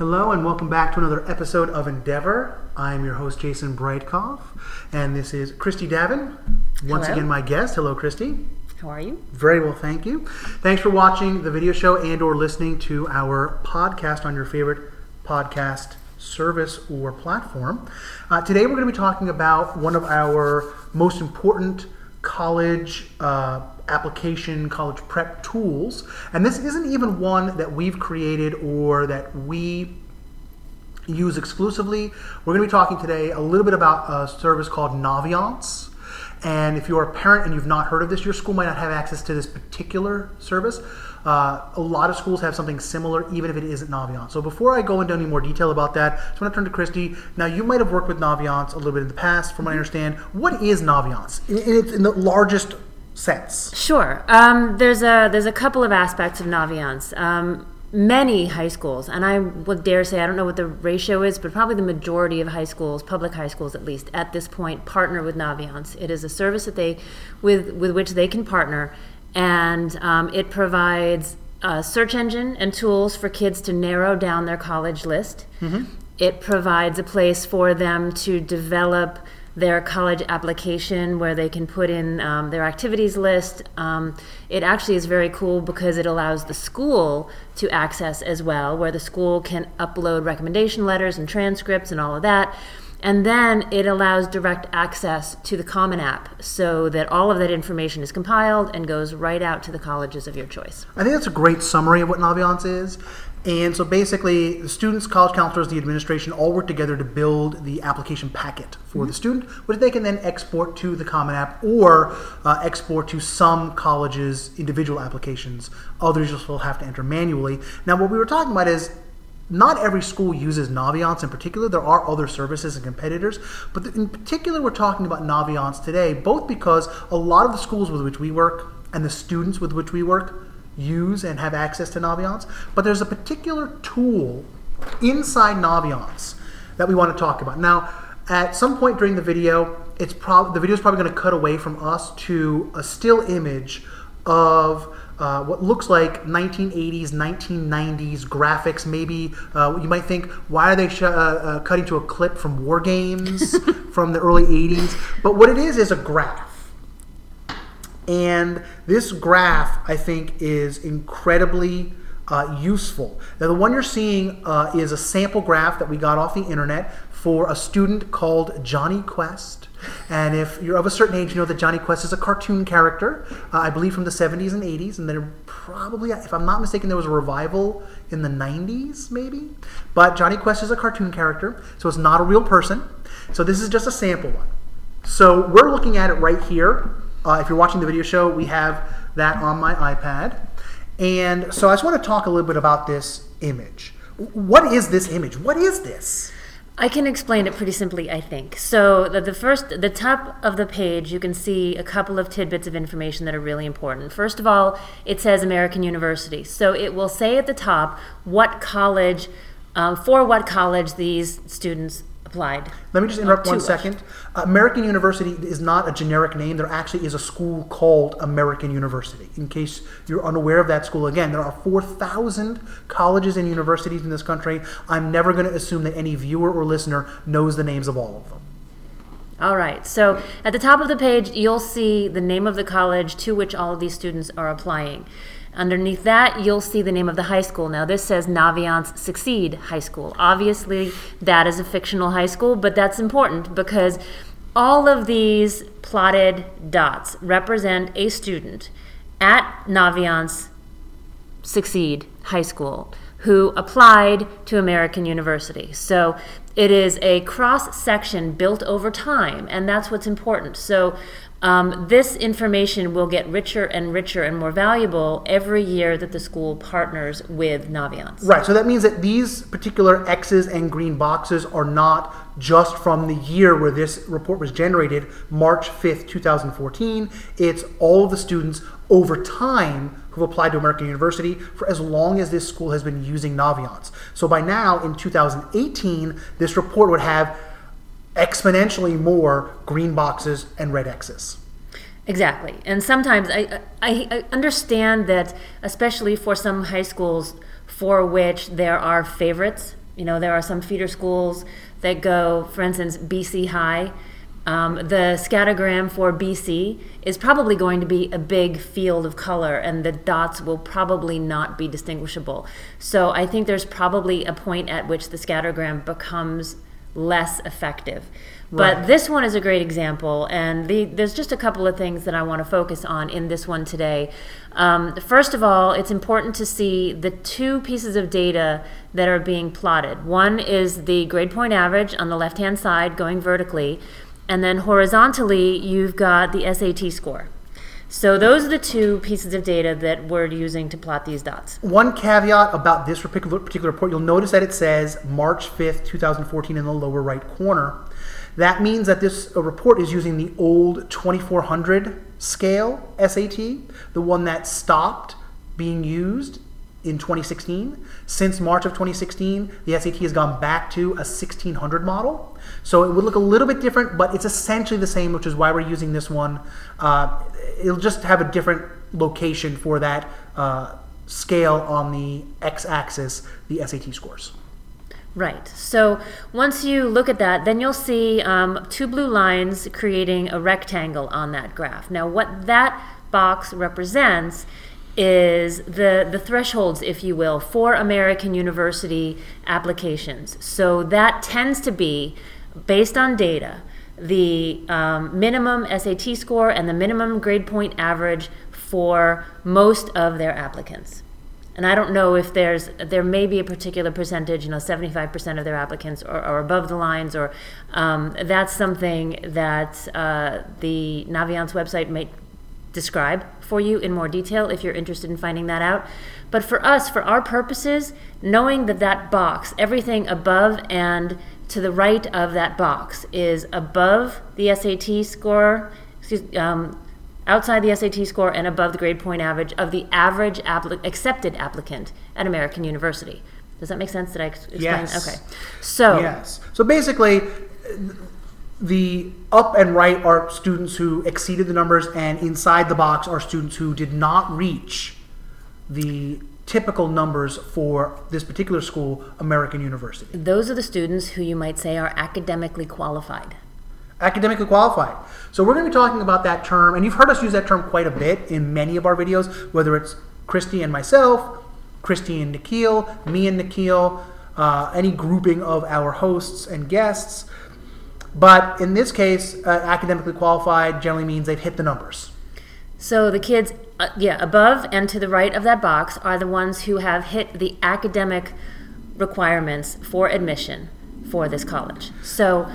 Hello and welcome back to another episode of Endeavor. I'm your host Jason Breitkoff, and this is Christy Davin. Once Hello. again, my guest. Hello, Christy. How are you? Very well, thank you. Thanks for watching the video show and/or listening to our podcast on your favorite podcast service or platform. Uh, today, we're going to be talking about one of our most important college uh, application, college prep tools, and this isn't even one that we've created or that we use exclusively. We're going to be talking today a little bit about a service called Naviance. And if you're a parent and you've not heard of this, your school might not have access to this particular service. Uh, a lot of schools have something similar, even if it isn't Naviance. So before I go into any more detail about that, I just want to turn to Christy. Now, you might have worked with Naviance a little bit in the past, from what I understand. What is Naviance in, in, its- in the largest sense? Sure. Um, there's a there's a couple of aspects of Naviance. Um, many high schools, and I would dare say I don't know what the ratio is, but probably the majority of high schools, public high schools at least, at this point, partner with Naviance. It is a service that they with with which they can partner, and um, it provides a search engine and tools for kids to narrow down their college list. It provides a place for them to develop their college application where they can put in um, their activities list. Um, it actually is very cool because it allows the school to access as well, where the school can upload recommendation letters and transcripts and all of that. And then it allows direct access to the Common App so that all of that information is compiled and goes right out to the colleges of your choice. I think that's a great summary of what Naviance is. And so basically, the students, college counselors, the administration all work together to build the application packet for the student, which they can then export to the Common App or uh, export to some colleges' individual applications. Others just will have to enter manually. Now, what we were talking about is not every school uses Naviance in particular. There are other services and competitors, but in particular, we're talking about Naviance today, both because a lot of the schools with which we work and the students with which we work use and have access to Naviance, but there's a particular tool inside Naviance that we want to talk about. Now, at some point during the video, it's prob- the video is probably going to cut away from us to a still image of uh, what looks like 1980s, 1990s graphics. Maybe uh, you might think, why are they sh- uh, uh, cutting to a clip from War Games from the early 80s? But what it is is a graph. And this graph, I think, is incredibly uh, useful. Now, the one you're seeing uh, is a sample graph that we got off the internet for a student called Jonny Quest. And if you're of a certain age, you know that Jonny Quest is a cartoon character, uh, I believe from the 70s and 80s. And then probably, if I'm not mistaken, there was a revival in the 90s, maybe. But Jonny Quest is a cartoon character, so it's not a real person. So this is just a sample one. So we're looking at it right here. Uh, if you're watching the video show, we have that on my iPad. And so I just want to talk a little bit about this image. What is this image? What is this? I can explain it pretty simply, I think. So the, the first, the top of the page, you can see a couple of tidbits of information that are really important. First of all, it says American University. So it will say at the top what college, um, for what college these students applied. Let me just interrupt one second. American University is not a generic name. There actually is a school called American University. In case you're unaware of that school, again, there are 4,000 colleges and universities in this country. I'm never going to assume that any viewer or listener knows the names of all of them. All right. So at the top of the page, you'll see the name of the college to which all of these students are applying. Underneath that, you'll see the name of the high school. Now, this says Naviance Succeed High School. Obviously, that is a fictional high school, but that's important because all of these plotted dots represent a student at Naviance Succeed High School who applied to American University. So it is a cross section built over time, and that's what's important. So um, this information will get richer and richer and more valuable every year that the school partners with Naviance. Right, so that means that these particular X's and green boxes are not just from the year where this report was generated, March 5th, 2014. It's all of the students over time who've applied to American University for as long as this school has been using Naviance. So by now, in 2018, this report would have exponentially more green boxes and red X's. Exactly. And sometimes I, I, I understand that, especially for some high schools for which there are favorites, You know, there are some feeder schools that go, for instance, BC High. Um, the scattergram for BC is probably going to be a big field of color, and the dots will probably not be distinguishable. So I think there's probably a point at which the scattergram becomes less effective. But this one is a great example, and the, there's just a couple of things that I want to focus on in this one today. Um, first of all, it's important to see the two pieces of data that are being plotted. One is the grade point average on the left hand side going vertically, and then horizontally, you've got the SAT score. So, those are the two pieces of data that we're using to plot these dots. One caveat about this particular, report, you'll notice that it says March 5th, 2014 in the lower right corner. That means that this uh, report is using the old 2400 scale SAT, the one that stopped being used in 2016. Since March of 2016, the SAT has gone back to a 1600 model. So it would look a little bit different, but it's essentially the same, which is why we're using this one. Uh, it'll just have a different location for that uh, scale on the x axis, the SAT scores. Right. So once you look at that, then you'll see um, two blue lines creating a rectangle on that graph. Now, what that box represents is the, the thresholds, if you will, for American University applications. So that tends to be based on data the um, minimum SAT score and the minimum grade point average for most of their applicants. And I don't know if there's there may be a particular percentage, you know, 75% of their applicants are, are above the lines, or um, that's something that uh, the Naviance website might describe for you in more detail if you're interested in finding that out. But for us, for our purposes, knowing that that box, everything above and to the right of that box is above the SAT score, excuse, um, outside the SAT score and above the grade point average of the average accepted applicant at American University. Does that make sense? Did I explain? Yes. Okay. So, Yes. So basically, the up and right are students who exceeded the numbers, and inside the box are students who did not reach the typical numbers for this particular school, American University. those are the students who you might say are academically qualified. Academically qualified. So we're going to be talking about that term, and you've heard us use that term quite a bit in many of our videos, whether it's Christy and myself, Christy and Nikhil, me and Nikhil, uh, any grouping of our hosts and guests. But in this case, uh, academically qualified generally means they've hit the numbers. So the kids, uh, yeah, above and to the right of that box are the ones who have hit the academic requirements for admission for this college. So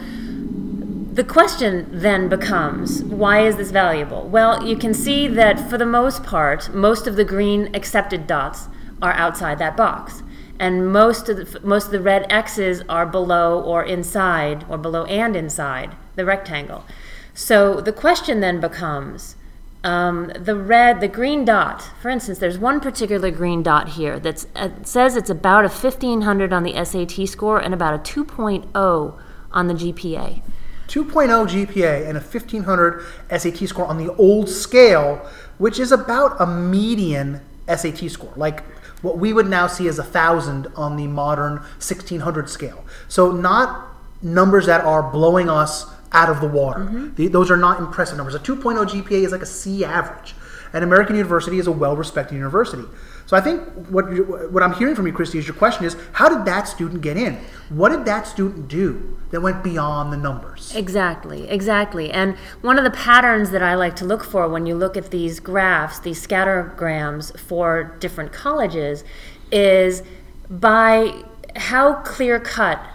the question then becomes why is this valuable? Well, you can see that for the most part, most of the green accepted dots are outside that box. And most of the, most of the red X's are below or inside, or below and inside the rectangle. So the question then becomes um, the red, the green dot. For instance, there's one particular green dot here that uh, says it's about a 1500 on the SAT score and about a 2.0 on the GPA. 2.0 GPA and a 1500 SAT score on the old scale, which is about a median SAT score, like what we would now see as a thousand on the modern 1600 scale. So not numbers that are blowing us out of the water. Mm-hmm. The- those are not impressive numbers. A 2.0 GPA is like a C average. And American University is a well-respected university. So I think what what I'm hearing from you, Christy, is your question is how did that student get in? What did that student do that went beyond the numbers? Exactly, exactly. And one of the patterns that I like to look for when you look at these graphs, these scattergrams for different colleges, is by how clear cut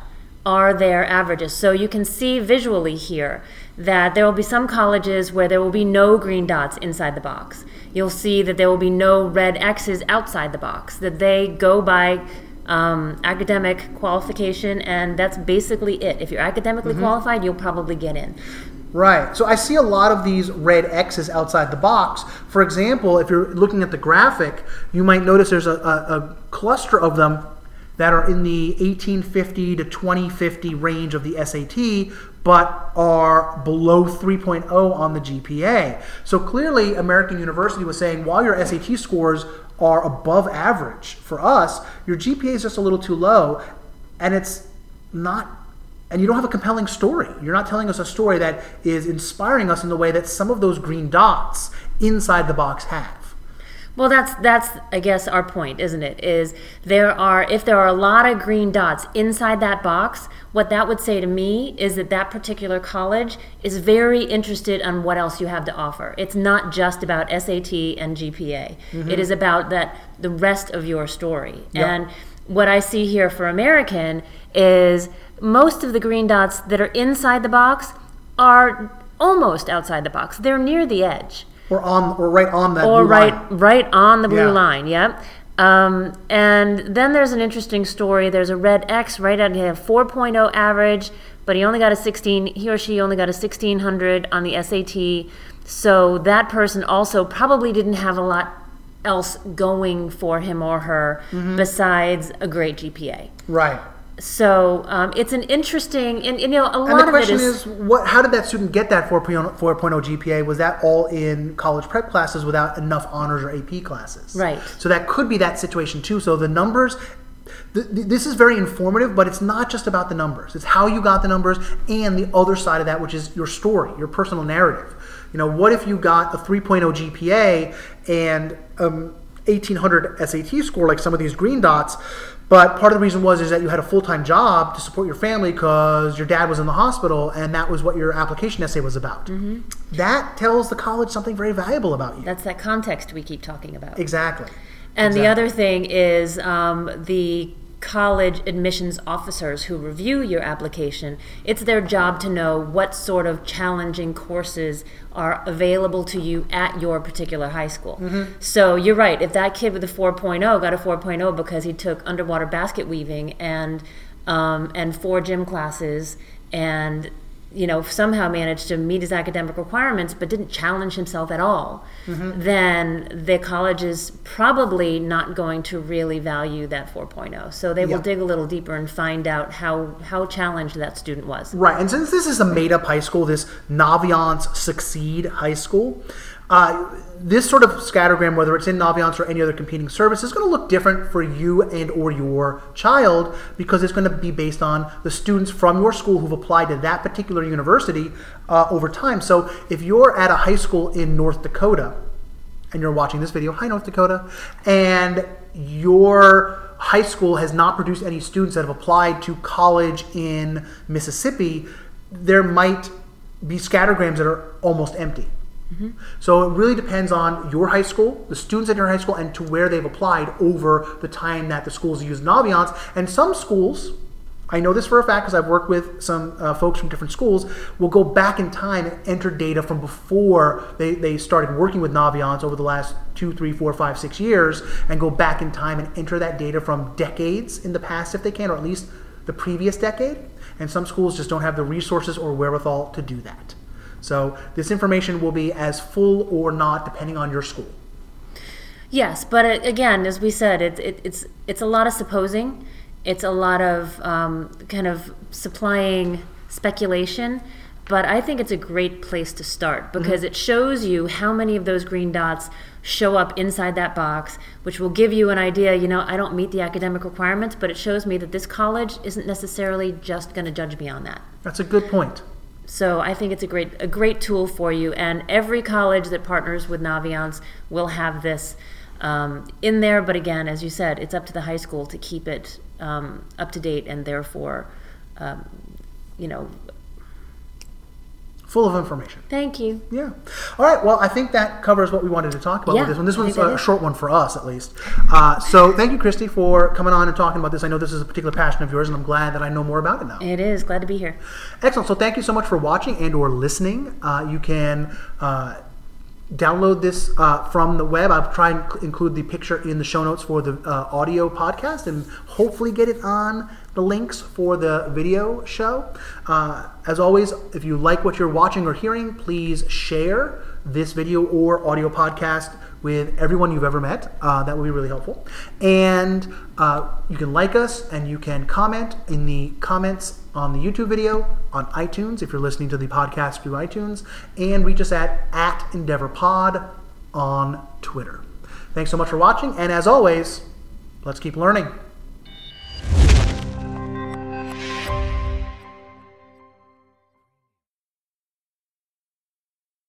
are their averages. So you can see visually here that there will be some colleges where there will be no green dots inside the box. You'll see that there will be no red X's outside the box, that they go by um, academic qualification, and that's basically it. If you're academically qualified, you'll probably get in. Right. So I see a lot of these red X's outside the box. For example, if you're looking at the graphic, you might notice there's a, a, a cluster of them that are in the 1850 to 2050 range of the SAT, but are below 3.0 on the GPA. So clearly, American University was saying while your SAT scores are above average for us, your GPA is just a little too low. and it's not and you don't have a compelling story. You're not telling us a story that is inspiring us in the way that some of those green dots inside the box have. Well, that's that's I guess our point, isn't it? Is there are if there are a lot of green dots inside that box, what that would say to me is that that particular college is very interested on what else you have to offer. It's not just about SAT and GPA. Mm-hmm. It is about that the rest of your story. Yep. And what I see here for American is most of the green dots that are inside the box are almost outside the box. They're near the edge Or on or right on that or blue right line. right on the blue Yeah. line. Yep. Um, and then there's an interesting story. There's a red X right at a 4.0 average, but he only got a 16. He or she only got a 1600 on the SAT. So that person also probably didn't have a lot else going for him or her Mm-hmm. besides a great GPA. Right. So um, it's an interesting, and, and, you know, a And lot the of it question is, is, what? How did that student get that 4.0, 4.0 GPA? Was that all in college prep classes without enough honors or AP classes? Right. So that could be that situation too. So the numbers. th- th- This is very informative, but it's not just about the numbers. It's how you got the numbers and the other side of that, which is your story, your personal narrative. You know, what if you got a 3.0 GPA and um, 1800 SAT score, like some of these green dots, but part of the reason was is that you had a full-time job to support your family because your dad was in the hospital and that was what your application essay was about. That tells the college something very valuable about you. that's that context we keep talking about. Exactly. And the other thing is um, the college admissions officers who review your application, it's their job to know what sort of challenging courses are available to you at your particular high school. Mm-hmm. So you're right, if that kid with a 4.0 got a 4.0 because he took underwater basket weaving and um, and four gym classes and you know somehow managed to meet his academic requirements but didn't challenge himself at all mm-hmm. then the college is probably not going to really value that 4.0 so they will dig a little deeper and find out how how challenged that student was. Right, and since this is a made-up high school, this Naviance Succeed High School, uh, this sort of scattergram, whether it's in Naviance or any other competing service, is going to look different for you and or your child because it's going to be based on the students from your school who've applied to that particular university uh, over time. So if you're at a high school in North Dakota, and you're watching this video, hi North Dakota, and your high school has not produced any students that have applied to college in Mississippi, there might be scattergrams that are almost empty. So it really depends on your high school, the students at your high school, and to where they've applied over the time that the schools use Naviance. And some schools, I know this for a fact because I've worked with some uh, folks from different schools, will go back in time and enter data from before they, they started working with Naviance over the last two, three, four, five, six years and go back in time and enter that data from decades in the past if they can, or at least the previous decade. And some schools just don't have the resources or wherewithal to do that. So this information will be as full or not depending on your school. Yes, but it, again, as we said, it, it, it's it's a lot of supposing. It's a lot of um, kind of supplying speculation. But I think it's a great place to start because it shows you how many of those green dots show up inside that box, which will give you an idea. You know, I don't meet the academic requirements, but it shows me that this college isn't necessarily just going to judge me on that. That's a good point. So I think it's a great a great tool for you, and every college that partners with Naviance will have this um, in there. But again, as you said, it's up to the high school to keep it um, up to date, and therefore, um, you know, Full of information. thank you. Yeah. All right. Well, I think that covers what we wanted to talk about Yeah, with this one. This one's a short one for us, at least. Uh, so thank you, Christy, for coming on and talking about this. I know this is a particular passion of yours, and I'm glad that I know more about it now. It is glad to be here. Excellent. So thank you so much for watching and or listening. Uh, you can uh, download this uh, from the web. I'll try and cl- include the picture in the show notes for the uh, audio podcast and hopefully get it on the links for the video show. Uh, as always, if you like what you're watching or hearing, please share this video or audio podcast with everyone you've ever met. Uh, that would be really helpful. And uh, you can like us and you can comment in the comments on the YouTube video, on iTunes if you're listening to the podcast through iTunes, and reach us at, at EndeavorPod on Twitter. Thanks so much for watching, and as always, let's keep learning.